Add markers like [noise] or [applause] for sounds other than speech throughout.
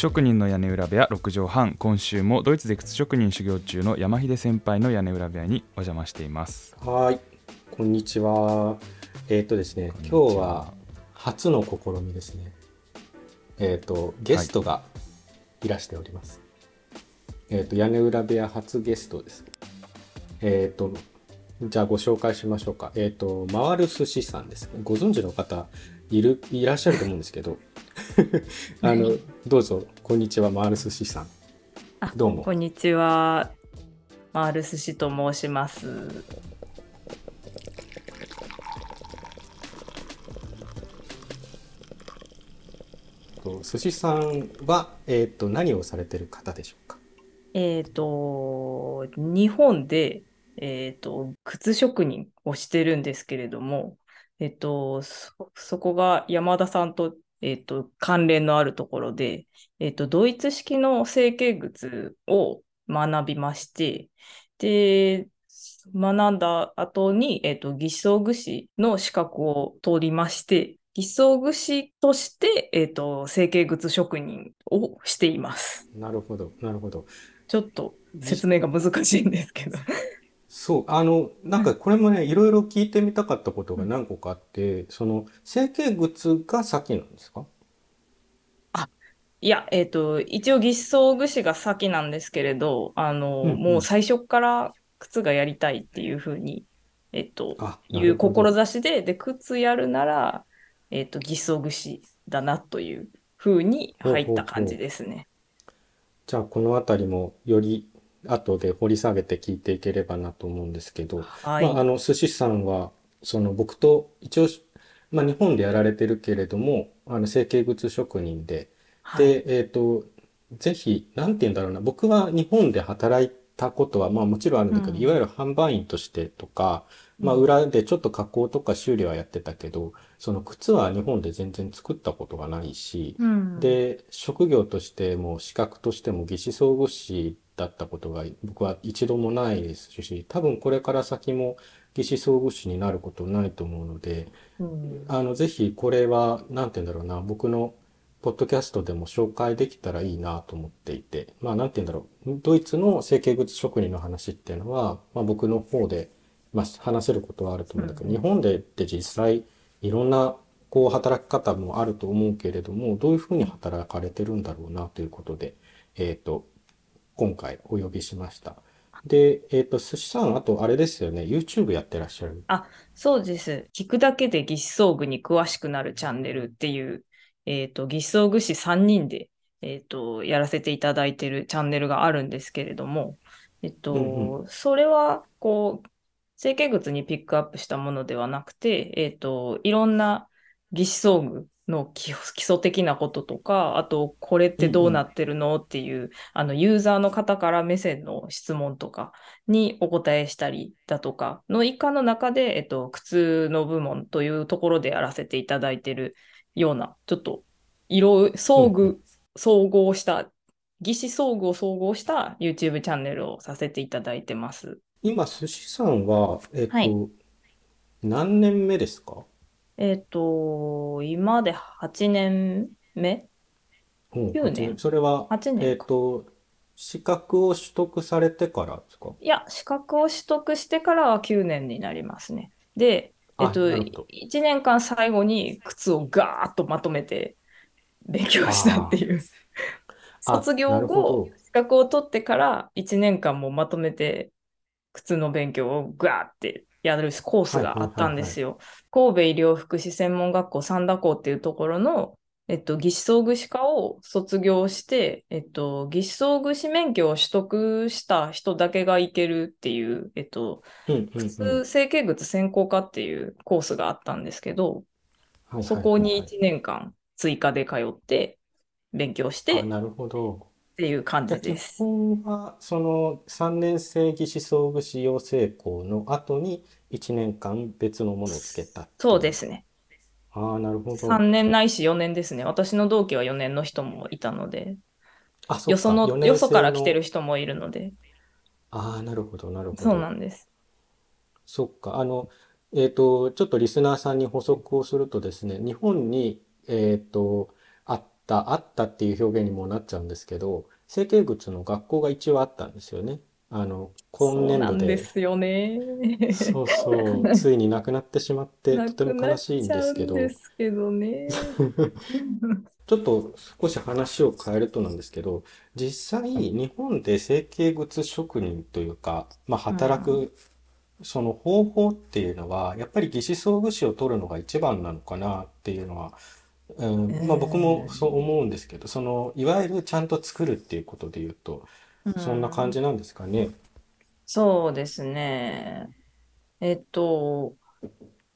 職人の屋根裏部屋6畳半今週もドイツで靴職人修行中の山秀先輩の屋根裏部屋にお邪魔していますはい、こんにちは。えっ、とですね、今日は初の試みですね。えっ、と、ゲストがいらしております。えっ、と、屋根裏部屋初ゲストです。えっ、と、じゃあご紹介しましょうか。えっ、と、回る寿司さんです。ご存知の方いる、いらっしゃると思うんですけど、[laughs] あの、どうぞ、こんにちは、回る寿司さん。あどうもこんにちは。マール寿司と申します。と寿司さんは、えっ、と、何をされてる方でしょうか？えっ、と、日本で、えっ、と、靴職人をしてるんですけれども、えっ、と、そ、そこが山田さんと、えっ、と、関連のあるところで、えっ、と、ドイツ式の成形靴を学びまして、で、学んだ後に、えっ、と、義装具師の資格を取りまして、義装具師として、えっ、と、成形靴職人をしています。なるほど、なるほど。ちょっと説明が難しいんですけど。そう、あの、なんかこれもね、いろいろ聞いてみたかったことが何個かあって、その、成形靴が先なんですか？いや、えっと、一応、義装具師が先なんですけれど、あの、うんうん。もう最初から靴がやりたいっていうふうに、えっと、あ、いう。志で、で、靴やるなら、えっと、義装具師だなというふうに入った感じですね。じゃあ、このあたりもより後で掘り下げて聞いていければなと思うんですけど、はい。まあ、あの、寿司さんは、その、僕と一応、まあ、日本でやられてるけれども、あの、成形靴職人で、はい。で、えっと、ぜひ、なんて言うんだろうな、僕は日本で働いたことは、まあもちろんあるんだけど、うんいわゆる販売員としてとか、まあうん裏でちょっと加工とか修理はやってたけど、その靴は日本で全然作ったことがないし、うん。で、職業としても資格としても技師装具士だったことが僕は一度もないですし、多分これから先も技師装具士になることないと思うので、うん。あの、ぜひこれは、なんて言うんだろうな、僕のポッドキャストでも紹介できたらいいなと思っていて、まあ、なんて言うんだろう、ドイツの成形靴職人の話っていうのは、まあ、僕の方で、まあ、話せることはあると思うんだけど、日本でって実際、いろんな、こう、働き方もあると思うけれども、どういうふうに働かれてるんだろうなということで、えっと、今回お呼びしました。で、えっと、寿司さん、あと、あれですよね、YouTube やってらっしゃる。そうです。聞くだけで義装具に詳しくなるチャンネルっていう、えっと、義装具師3人で、えっと、やらせていただいてるチャンネルがあるんですけれども、えっと、うんそれは、こう、成形靴にピックアップしたものではなくて、えっと、いろんな義肢装具の基基礎的なこととか、あと、これってどうなってるのっていう、あの、ユーザーの方から目線の質問とかにお答えしたりだとかの以下の中で、えっと、靴の部門というところでやらせていただいてるような、ちょっと、色、総うんう具、総合した、義肢装具を総合した YouTube チャンネルをさせていただいてます。今、寿司さんは、えっと、はい。何年目ですか？えっと、今で8年目うん9八年。それは、8年か。えっと、資格を取得されてからですか？いや、資格を取得してからは9年になりますね。で、えっあと、なるほど。1年間最後に靴をガーッとまとめて勉強したっていう。あ [laughs] 卒業なるほ後、ど。資格を取ってから1年間もまとめて靴の勉強をガーってやるコースがあったんですよ。神戸医療福祉専門学校三田校っていうところの、えっと、義肢装具士科を卒業して、えっと、義肢装具士免許を取得した人だけが行けるっていう、えっと、うんうんうん。靴成形靴専攻科っていうコースがあったんですけど、はいそこにはいはい1年間追加で通って勉強しはい。てあ、なるほど。っていう感じです。本は、その3年生技師装具士養成校の後に1年間別のものをつけたそうですね。ああ、なるほど。3年ないし4年ですね。私の同期は4年の人もいたので、あ、そよその、よそから来てる人もいるので、ああ、なるほど、なるほど。そうなんです。そっか。あの、えっと、ちょっとリスナーさんに補足をするとですね、日本に、えっと、あった、あったっていう表現にもなっちゃうんですけど、成形靴の学校が一応あったんですよね。あの、今年度で、なんですよね。そうそう、ついになくなってしまって、な [laughs] とても悲しいんですけど、ですけどね。[laughs] ちょっと少し話を変えるとなんですけど、実際、日本で成形靴職人というか、まあ、働く、その方法っていうのは、やっぱり義肢装具士を取るのが一番なのかなっていうのは、うん、まあ僕もそう思うんですけど、その、いわゆるちゃんと作るっていうことで言うと、そんな感じなんですかね。そうですね。えっと、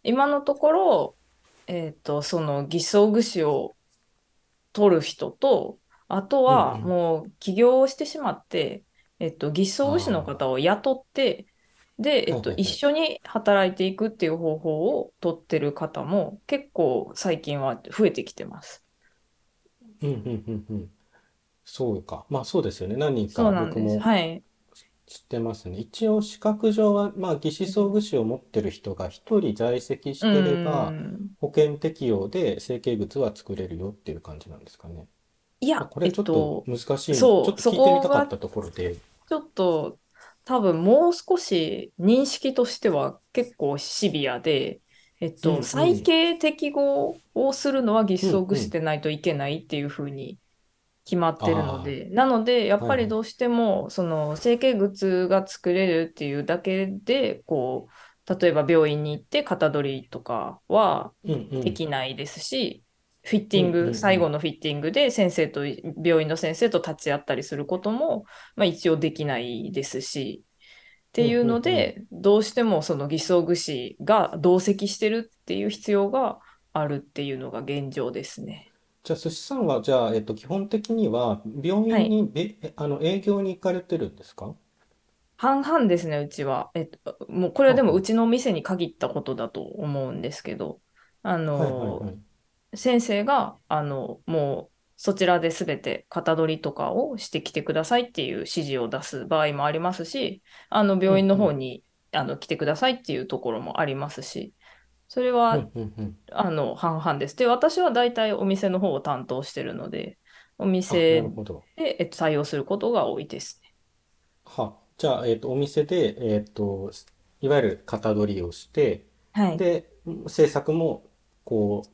今のところ、えっと、その偽装具士を取る人と、あとはうんうんもう起業をしてしまって、えっと、偽装具士の方を雇って、で、えっと、一緒に働いていくっていう方法を取ってる方も結構最近は増えてきてます。うん、うん、うん、うん。そうか。まあそうですよね。何人かそうなんです。僕もはい。知ってますね。一応資格上は、まあ義肢装具士を持ってる人が一人在籍してれば、うん保険適用で成形靴は作れるよっていう感じなんですかね。いや、これちょっとと、難しいちょっと聞いてみたかったところで、ちょっと多分もう少し認識としては結構シビアで、えっと、ん再形適合をするのは義肢装具してないといけないっていうふうに決まってるので、なのでやっぱりどうしてもその成形靴が作れるっていうだけでこう例えば病院に行って型取りとかは。できないですし、フィッティング、うんうんうん最後のフィッティングで先生と、病院の先生と立ち会ったりすることも、まあ、一応できないですし、っていうので、どうしてもその偽装具士が同席してるっていう必要があるっていうのが現状ですね。じゃあ、寿司さんは、じゃあ、えっと、基本的には、病院に、べえあの、営業に行かれてるんですか？半々ですね、うちは。えっと、もうこれはでもははうちの店に限ったことだと思うんですけど、あはいはいの、はい。先生が、あの、もう、そちらで全て型取りとかをしてきてくださいっていう指示を出す場合もありますし、あの、病院の方に、あの、来てくださいっていうところもありますし、それうは、んうんうん。あの、半々です。で、私は大体お店の方を担当してるので、お店。で、えっと、対応することが多いですね。は、じゃあ、えっと、お店で、えっと、いわゆる型取りをして、はい。で、制作も、こう、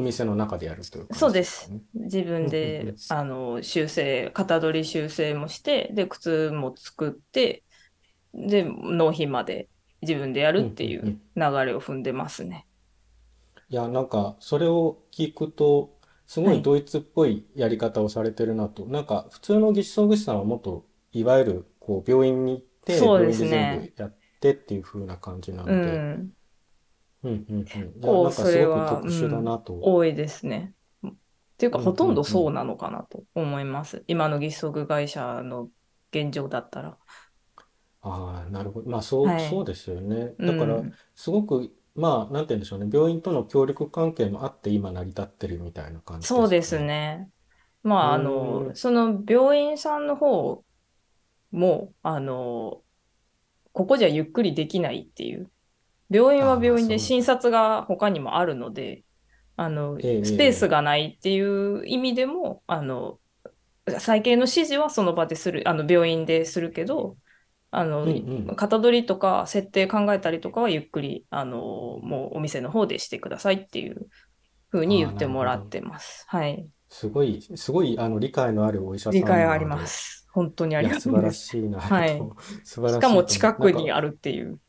お店の中でやるという感じそうでです。自分うんうんうんで、あの、修正、型取り修正もして、で、靴も作って、で、納品まで自分でやるっていうんうんう流れを踏んでますね。いや、なんか、それを聞くと、すごはいいドイツっぽいやり方をされてるなと。なんか、普通の義肢装具士さんはもっと、いわゆる、こう、病院に行って、そう病院でですね全部やってっていう風な感じなのうで、ん。うんうんうん。いや、こうなんかすごくそれは特殊だなと。多いですね。っていうか、うんうんうんほとんどそうなのかなと思います。今の義足会社の現状だったら。ああ、なるほど。まあ、そう、はいそうですよね。うだから、ん。すごく、まあ、なんて言うんでしょうね。病院との協力関係もあって、今成り立ってるみたいな感じそうですね。ね。まあ、あうの、んその病院さんの方も、あの、ここじゃゆっくりできないっていう。病院は病院で。診察が他にもあるので、あの、ええ、えスペースえ、がないっていう意味でも、あの、再建の指示はその場でする、あの、病院でするけど、あの、うんうん。型取りとか設定考えたりとかはゆっくり、あの、もうお店の方でしてくださいっていう風にああ、言ってもらっ。てます。はい。すごい、すごい、あの、理解のあるお医者理さ解あります。本当にありいや、素晴らがとうです。しいなはい。と、[laughs] 素晴しかもらしいと思う。なんか、近くにあるっていう。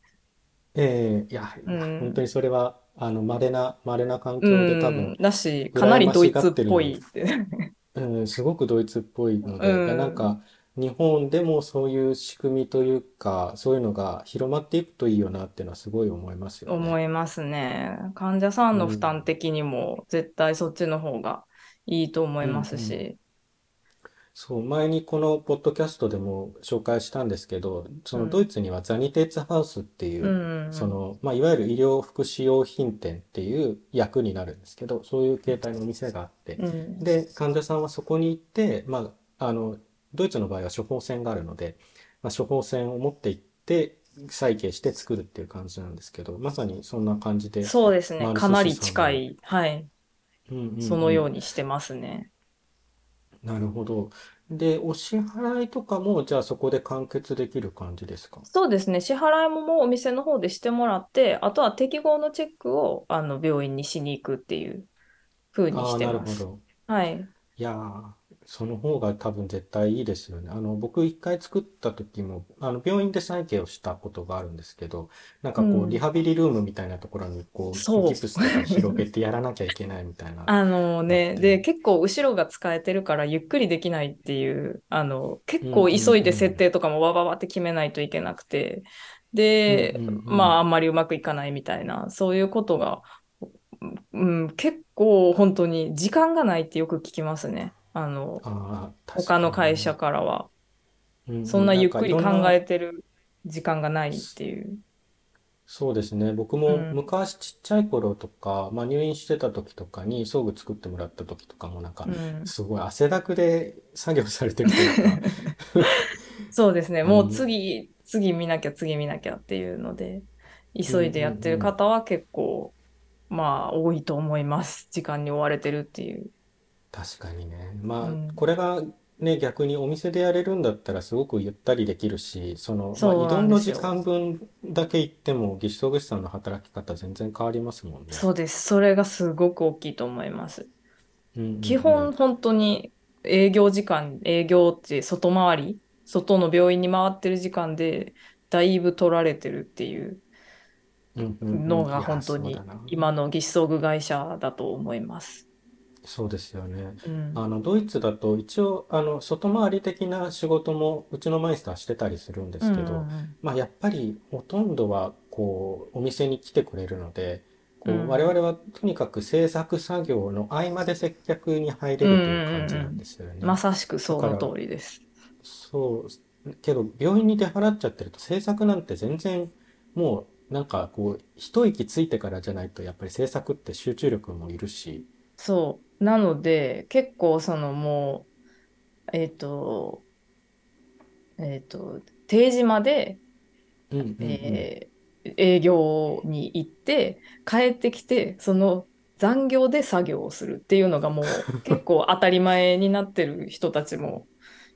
ええいや、ういや本当ん。にそれは、あの、稀な、稀な環う境で多分、ん。だし、かなりドイツっしがってるぽいって。[laughs] うん、すごくドイツっぽいのうで、いや、なんん。か、日本でもそういう仕組みというか、そういうのが広まっていくといいよなっていうのはすごい思いますよね。思いますね。患者さんうの負担ん、的にも絶対そっちの方がいいと思いうん、ますうん。し。そう、前にこのポッドキャストでも紹介したんですけど、そうのドん。イツにはザニテーツハウスっていうう、そん。の、まあ、いわゆる医療福祉用品店っていう役になるんですけど、そういう形態のお店があって、うん。で、患者さんはそこに行って、まあ、あの、ドイツの場合は処方箋があるので、まあ、処方箋を持って行って、再形して作るっていう感じなんですけど、まさにそんな感じで、そうですね。かなり近い。はい。うんうんそのうん。ようにしてますね。なるほど。で、お支払いとかも、じゃあそこで完結できる感じですか？そうですね。支払いももうお店の方でしてもらって、あとは適合のチェックをあの病院にしに行くっていう風にああ、してます。なるほど。はい。いやー、その方が多分絶対いいですよね。あの、僕一回作った時も、あの、病院で再起をしたことがあるんですけど、なんかこう、うんリハビリルームみたいなところに、こう、そうギプスとか広げてやらなきゃいけないみたいな。[laughs] あのね、で、結構後ろが使えてるからゆっくりできないっていう、あの、結構急いで設定とかもわわわって決めないといけなくて、で、うんうんうんまああんまりうまくいかないみたいな、そういうことが、うん、結構本当に時間がないってよく聞きますね。あの、他の会社からは。うんうんそんなゆっくり考えてる時間がないっていう。そうですね。僕もうん昔ちっちゃい頃とか、まあ入院してた時とかに装具作ってもらった時とかもなんかうん、すごい汗だくで作業されてるというか、[laughs] そうですね。もううん次、次見なきゃ、次見なきゃっていうので、急いでやってる方は結構、まあ、多いと思います。時間に追われてるっていう。確かにね。まうんあ、これがね、逆にお店でやれるんだったらすごくゆったりできるし、その、まそうあ、移動のなんですよ時間分だけ行っても、技師装具士さんの働き方全然変わりますもんね。そうです。それがすごく大きいと思います。うんうんうん基本、本当に営業時間、営業って外回り、外の病院に回ってる時間で、だいぶ取られてるっていううんうんうんのが本当にそうだな今の技師装具会社だと思います。そうですよね。うん。あの、ドイツだと一応、あの、外回り的な仕事もうちのマイスターしてたりするんですけど、うんうんうんまあ、やっぱりほとんどはこうお店に来てくれるのでこううん我々はとにかく制作作業の合間で接客に入れるという感じなんですよね。まさしくその通りです。そうけど病院に出払っちゃってると制作なんて全然もうなんかこう一息ついてからじゃないとやっぱり制作って集中力もいるし。そう。なので、結構そのもう、えっと、えっと、定時まで、うんうんうんえー営業に行って、帰ってきて、その残業で作業をするっていうのがもう [laughs] 結構当たり前になってる人たちも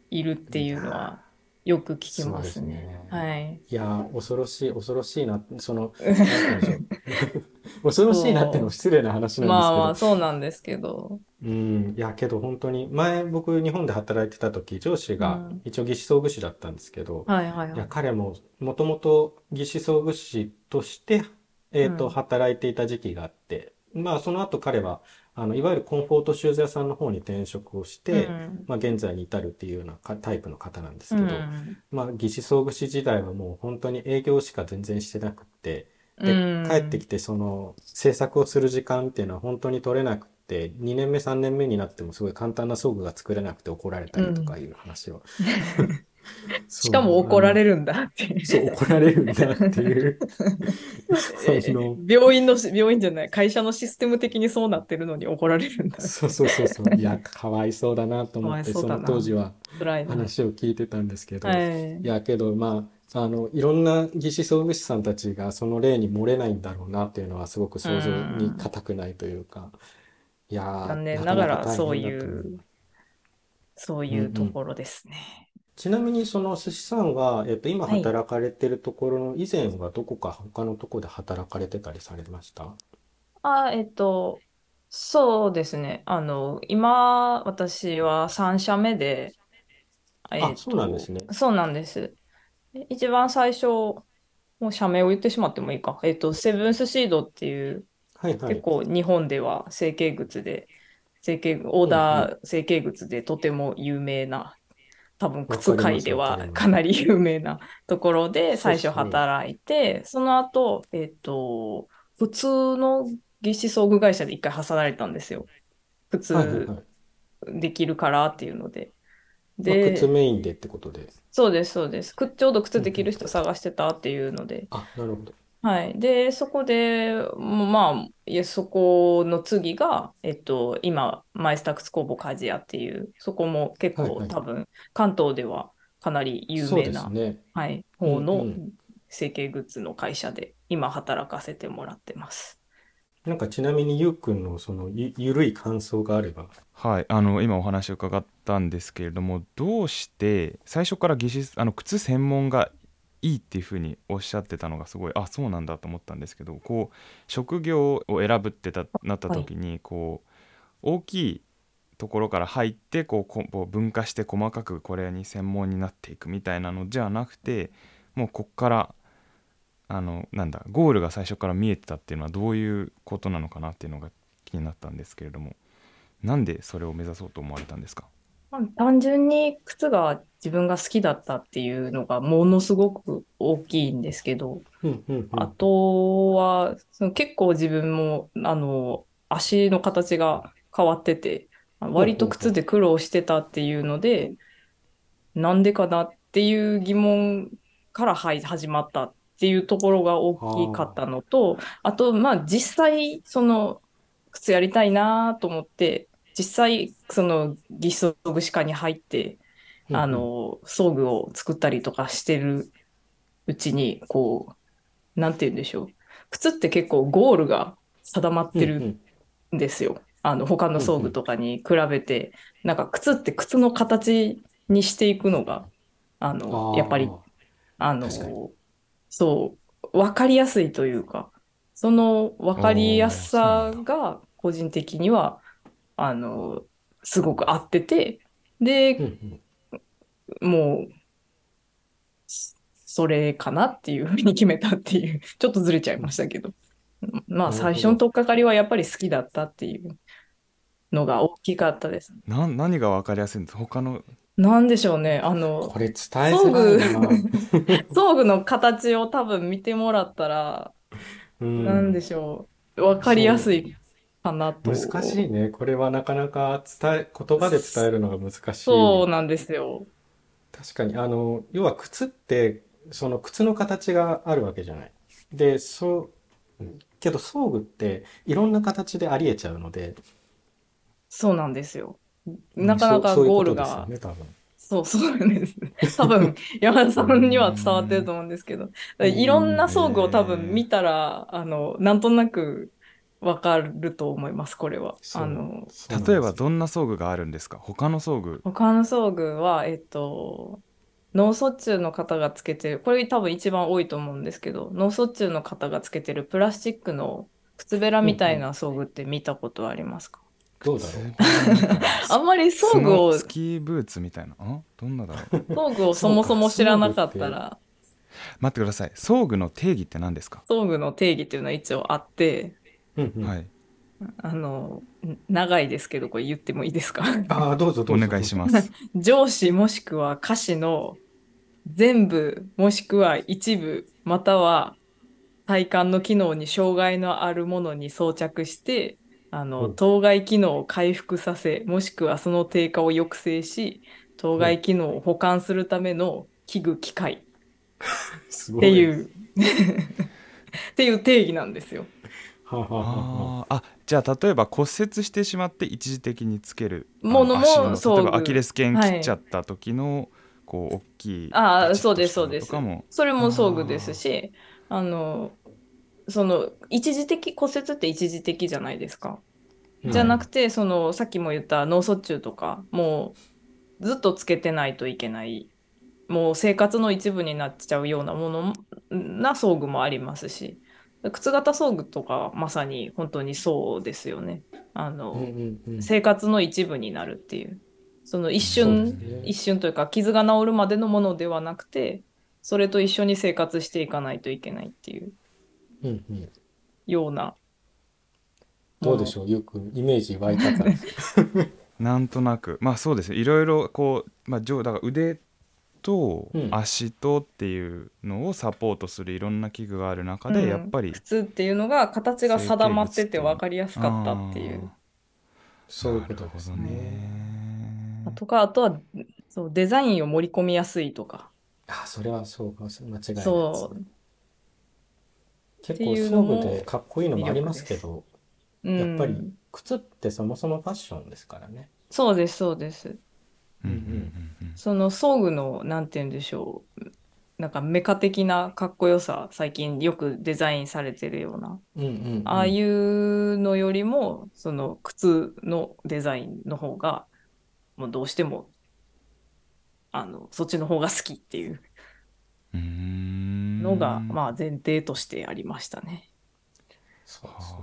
いるっていうのはよく聞きますすね。い。いやー恐ろしい恐ろしいなその [laughs] なんて言うんでしょう恐ろしいなっていうのも失礼な話なんですけど、まあまあ、そうなんですけど。うん、いやけど本当に前僕日本で働いてた時上司がうん。一応技師装具士だったんですけど、はいはいはい。や。彼ももともと技師装具士として、えーとうん。働いていた時期があってまあその後彼はあのいわゆるコンフォートシューズ屋さんの方に転職をして、うん。まあ、現在に至るっていうようなかタイプの方なんですうけど、ん。まあ、義肢装具士時代はもう本当に営業しか全然してなくってで、うん帰ってきてその制作をする時間っていうのは本当に取れなくて2年目3年目になってもすごい簡単な装具が作れなくて怒られたりとかいう話を、[laughs] しかも怒られるるんだっていう。そう怒られるんだっていう [laughs] その病院のし、病院じゃない、会社のシステム的にそうなってるのに怒られるんだ。そうそうそうそう [laughs] いやかわいそうだなと思ってそその当時は。話を聞いてたんですけど、はいい。やけどまああのいろんな技師装具士さんたちがその例に漏れないんだろうなっていうのはすごく想像に難くないというか、いやー残念ながらそういう、そういうところですね。ちなみにその寿司さんは、えっと、今はい働かれてるところの以前はどこか他のところで働かれてたりされました？あ、えっと、そうですね。あの、今、私は3社目で、えっとそうなんですねそうなんです。で一番最初、もう社名を言ってしまってもいいか。えっと、セブンスシードっていう、はいはい結構日本では成形靴で、成形、オーダー成形靴でとても有名な、多分靴界ではわかなり有名な [laughs] ところで最初働いて、その後、えっと、普通の技師装具会社で一回働いたんですよ。普通できるからっていうので。まあ、で、靴メインでってことで。そうです、そうです。くちょうど靴できる人探してたっていうので、あなるほど。はい。で、そこで、まあ、いや、そこの次が、えっと、今、マイスタックス工房鍛冶屋っていう、そこも結構はいはい。多分、関東ではかなり有名な、ね。はい、方のん成形グッズの会社で、今働かせてもらってます。なんかちなみにゆうくんのそのゆゆるい感想があれば。はい、あの今お話を伺ったんですけれどもどうして最初から技師あの靴専門がいいっていうふうにおっしゃってたのがすごいあそうなんだと思ったんですけどこう職業を選ぶってたなった時に、こう大きいところから入ってこうここう分化して細かくこれに専門になっていくみたいなのじゃなくてもうこっからあのなんだゴールが最初から見えてたっていうのはどういうことなのかなっていうのが気になったんですけれども。なんでそれを目指そうと思われたんですか？まあ単純に靴が自分が好きだったっていうのがものすごく大きいんですけど、うんうんうん。あとはその結構自分もあの足の形が変わってて割と靴で苦労してたっていうのでなんでかなっていう疑問からはい始まったっていうところが大きかったのとあとまあ実際その靴やりたいなと思って実際その義肢装具歯科に入ってあの装具を作ったりとかしてるうちにこうなんて言うんでしょう。靴って結構ゴールが定まってるんですよ。あの他の装具とかに比べて、なんか靴って靴の形にしていくのがあのやっぱりあのそう分かりやすいというかその分かりやすさが個人的にはあのすごく合っててで、うんうんもう、そそれかなっていうふうに決めたっていう、ちょっとずれちゃいましたけど。まあ、最初の取っかかりはやっぱり好きだったっていうのが大きかったです。な何が分かりやすいんです？他のなんでしょうね。あのこ、れ伝えづらいな。[laughs] 装具の形を多分見てもらったら、うんなんでしょう。わかりやすいかなと。難しいね。これはなかなか伝え、言葉で伝えるのが難しい。そうなんですよ。確かに、あの、要は靴って、その靴の形があるわけじゃない。で、そう、うんけど装具っていろんな形でありえちゃうので、そうなんですよ。なかなかゴールが。ね、多分。そうそうなんです。多分 [laughs] 山田さんには伝わってると思うんですけど、いろんな装具を多分見たら、あの、なんとなくわかると思います、これは。あの、例えばどんな装具があるんですか？他の装具。他の装具は、えっと、脳卒中の方がつけてる、これ多分一番多いと思うんですけど、脳卒中の方がつけてるプラスチックの靴べらみたいな装具って見たことはありますか？どうだろう。[laughs] あんまり装具を、スキーブーツみたいな。あどんなだろう。装具をそもそも知らなかったら、待ってください。装具の定義って何ですか、装具の定義っていうのは一応あって、うんうん。はい。あの、ん長いですけど、これ言ってもいいですか？ああ、どうぞどうぞ。お願いします。上司もしくは下肢の全部もしくは一部または体幹の機能に障害のあるものに装着してあのうん。当該機能を回復させもしくはその低下を抑制し当該機能を補完するための器具機械。っていう。[laughs] っていう定義なんですよ。はあはあはあじゃあ例えば骨折してしまって一時的につけるあものも足の装具例えばアキレス腱切っちゃった時の、こう大きいあそうですそうです。それも装具ですしあのその一時的骨折って一時的じゃないですか。じゃなくて、そのさっきも言った脳卒中とかもうずっとつけてないといけないもう生活の一部になっちゃうようなものな装具もありますし靴型装具とかはまさに本当にそうですよね。あの、うんうんうん。生活の一部になるっていう。その一瞬、ね。一瞬というか傷が治るまでのものではなくてそれと一緒に生活していかないといけないっていうようなどうでしょう？よくイメージ湧いたか。な。[laughs] なんとなく。まあそうですね。いろいろこう、まあ、上だから腕とうん。足とっていうのをサポートするいろんな器具がある中で、うん。やっぱり靴っていうのが形が定まってて分かりやすかったっていう。そういうことですね。ね。とかあとはそうデザインを盛り込みやすいとか。あ、それはそうか。間違いないです。そう。結構装具でかっこいいのもありますけど、うんやっぱり靴ってそもそもファッションですからね。そうですそうです。うんうんうんうん。その装具のなんて言うんでしょうなんかメカ的なかっこよさ、最近よくデザインされてるような、うんうんうん。ああいうのよりも、その靴のデザインの方が、もうどうしても、あの、そっちの方が好きっていう。のが、まあ前提としてありましたね。そうですね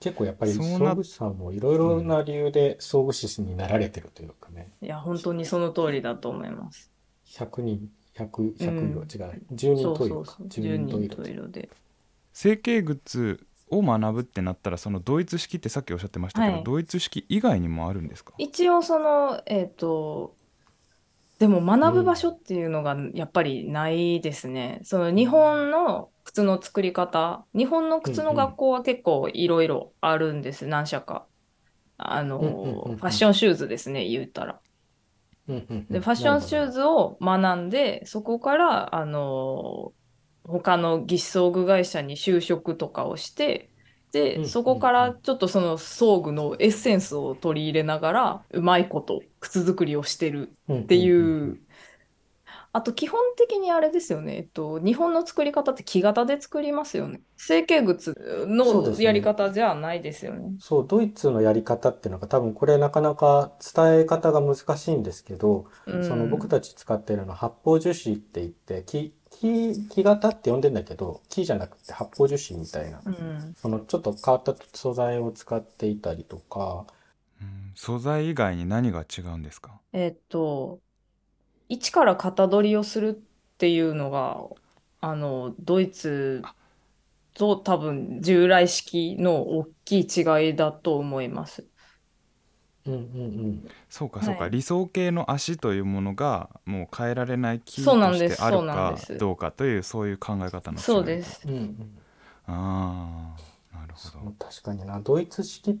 結構やっぱり総具師さんもいろいろな理由で総具師になられてるというかね、いや、本当にその通りだと思います。100人、100、100うん色、違う、10人トイレか。そうそう。10 10人で。成形靴を学ぶってなったらそのドイツ式ってさっきおっしゃってましたけど、はいドイツ式以外にもあるんですか？一応その、えっと、でも学ぶ場所っていうのがやっぱりないですね。その日本の靴の作り方、日本の靴の学校は結構いろいろあるんです、何社か。あの、うんうんうんうん。ファッションシューズですね、言ったら。うんうんうん。で、ファッションシューズを学んで、そこから、あの、他の義肢装具会社に就職とかをして、で、うんそこからちょっとその装具のエッセンスを取り入れながら、うまいこと靴作りをしてるっっていう。あと基本的にあれですよね、えっと、日本の作り方って木型で作りますよね。成形靴そうですね。のやり方じゃないですよね。そう、ドイツのやり方っていうのが多分これなかなか伝え方が難しいんですけど、うん。その僕たち使ってるのは発泡樹脂って言って、木、木、木型って呼んでんだけど、木じゃなくて発泡樹脂みたいな、うん。そのちょっと変わった素材を使っていたりとか、うん。素材以外に何が違うんですか？えっと、一から型取りをするっていうのが、あの、ドイツと多分従来式の大きい違いだと思います。うんうんうん。そうかそうか、はい理想形の足というものがもう変えられない木そうなんとしですそうなんてあるかですどうかというそういう考え方の違いそうです。うんうん。ああなるほど確かにな、ドイツ式、ん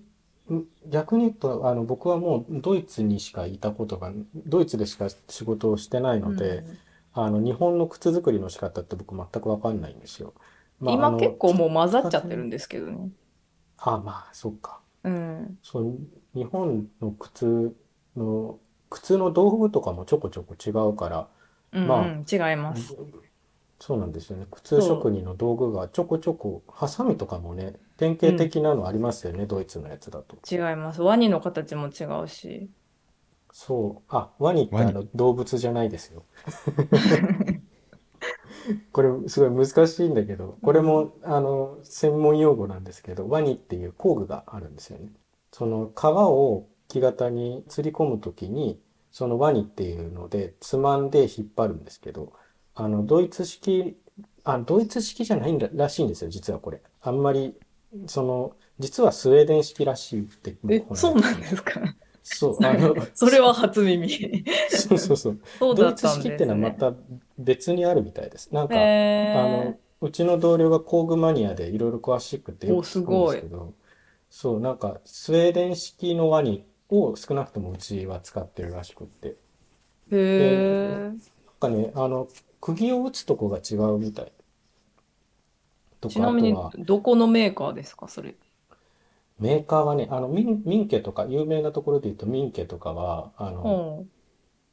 逆に言うと、あの、僕はもうドイツにしかいたことが、ドイツでしか仕事をしてないので、うんあの、日本の靴作りの仕方って僕全くわかんないんですよ。まあ、あ今の結構もう混ざっちゃってるんですけどね。あ、まあ、そっか。うん。そう、日本の靴の、靴の道具とかもちょこちょこ違うから、うんまあうん、違います。そうなんですよね。靴職人の道具がちょこちょこ、ハサミとかもね、典型的なのありますよね、ドイツのやつだと。違います。ワニの形も違うし。そう。あ、ワニってあの動物じゃないですよ。[laughs] これすごい難しいんだけど、これもあの専門用語なんですけど、ワニっていう工具があるんですよね。その皮を木型に吊り込むときに、そのワニっていうのでつまんで引っ張るんですけど、あのドイツ式、あ、ドイツ式じゃないんだらしいんですよ、実はこれ。あんまり、その、実はスウェーデン式らしいって。え、そうなんですか？そう、あの、[laughs] それは初耳。そうそうそう。[laughs] そうドイツだったん式って。のはまた別にあるみたいです。なんか、あへの、うちの同僚が工具マニアでいろいろ詳しくてよおく聞くんですけど、そう、なんか、スウェーデン式のワニを少なくともうちは使ってるらしくって。ーへーなんかね、あの、釘を打つとこが違うみたい。とか、ちなみにあとは、どこのメーカーですか、それ。メーカーはね、あの、ミン、ミンケとか、有名なところで言うとミンケとかは、あの、うん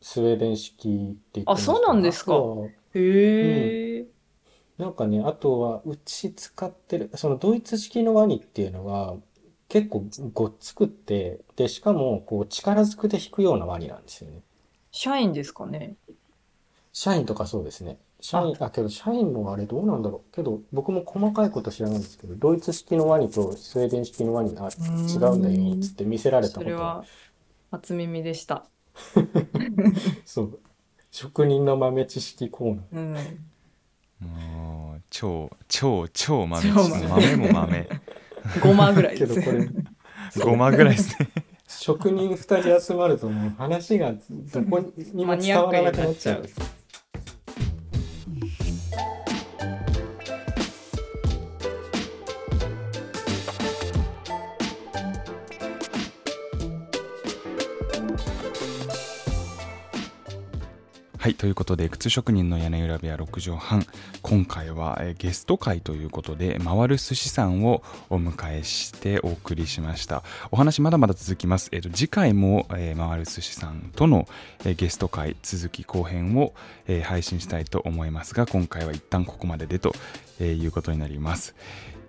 スウェーデン式って言ってあそうなんですかあとはへえ。なんかね、あとは、うち使ってる、そのドイツ式のワニっていうのは、結構ごっつくって、で、しかも、こう、力ずくで引くようなワニなんですよね。社員ですかね。社員とかそうですね。社員、あ、けど、社員もあれどうなんだろう。けど、僕も細かいこと知らないんですけど、ドイツ式のワニとスウェーデン式のワニが違うんだよ、つって見せられたこ。それは初耳でした。そう。職人の豆知識コーナー。うん。もう超超超豆超豆豆も豆5万ぐらいけど、ですこ。れ、5万ぐらいですね職人2人集まるともう話がどこにも伝わらなくなっちゃう。はいということで靴職人の屋根裏部屋6畳半。今回は、ゲスト会ということで回る寿司さんをお迎えしてお送りしました。お話まだまだ続きます、えーと、次回も、えー、回る寿司さんとの、え、ゲスト会続き後編を、え、配信したいと思いますが今回は一旦ここまででと、えいうことになります。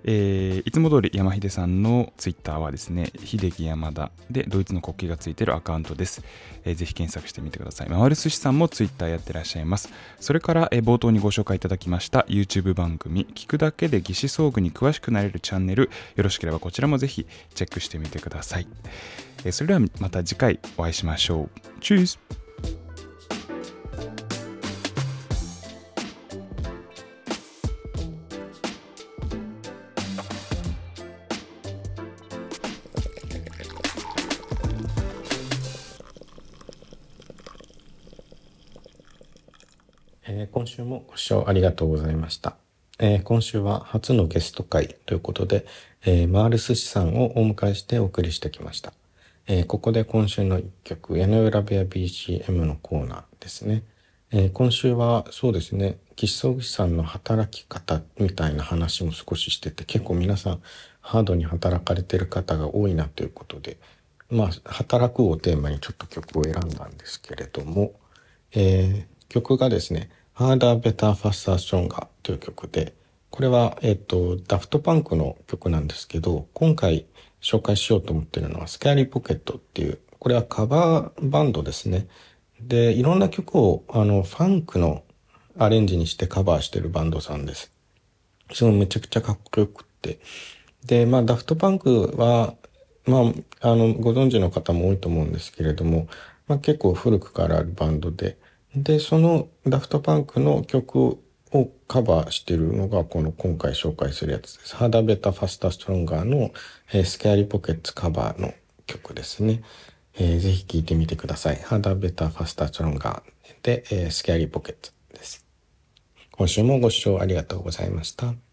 えー、いつも通り山秀さんのツイッターはですね、秀樹山田でドイツの国旗がついているアカウントです。えー、ぜひ検索してみてください。回る寿司さんもツイッターやってらっしゃいます。それから、えー、冒頭にご紹介いただきました YouTube 番組、聞くだけで義肢装具に詳しくなれるチャンネル、よろしければこちらもぜひチェックしてみてください。えー、それではまた次回お会いしましょう。チュースご視聴ありがとうございました。えー、今週は初のゲスト会ということで、えー、マール寿司さんをお迎えしてお送りしてきました。えー、ここで今週の一曲、屋根裏部屋 BGM のコーナーですね。え、今週はそうですね、岸葬儀さんの働き方みたいな話も少ししてて、結構皆さんハードに働かれてる方が多いなということで、まあ、働くをテーマにちょっと曲を選んだんですけれども、えー、曲がですね、Harder, Better, Faster, Stronger という曲で、これは、えっ、と、ダフトパンクの曲なんですけど、今回紹介しようと思ってるのは、スキャリーポケットっていう、これはカバーバンドですね。で、いろんな曲を、あの、ファンクのアレンジにしてカバーしてるバンドさんです。すごいめちゃくちゃかっこよくって。で、まあ、ダフトパンクは、まあ、あの、ご存知の方も多いと思うんですけれども、まあ、結構古くからあるバンドで、で、その Daft Punk の曲をカバーしてるのがこの今回紹介するやつです。 Harder Better Faster Stronger の、えー、 Scary Pockets カバーの曲ですね。えー、ぜひ聴いてみてください。 Harder Better Faster Stronger で、えー、 Scary Pockets です。今週もご視聴ありがとうございました。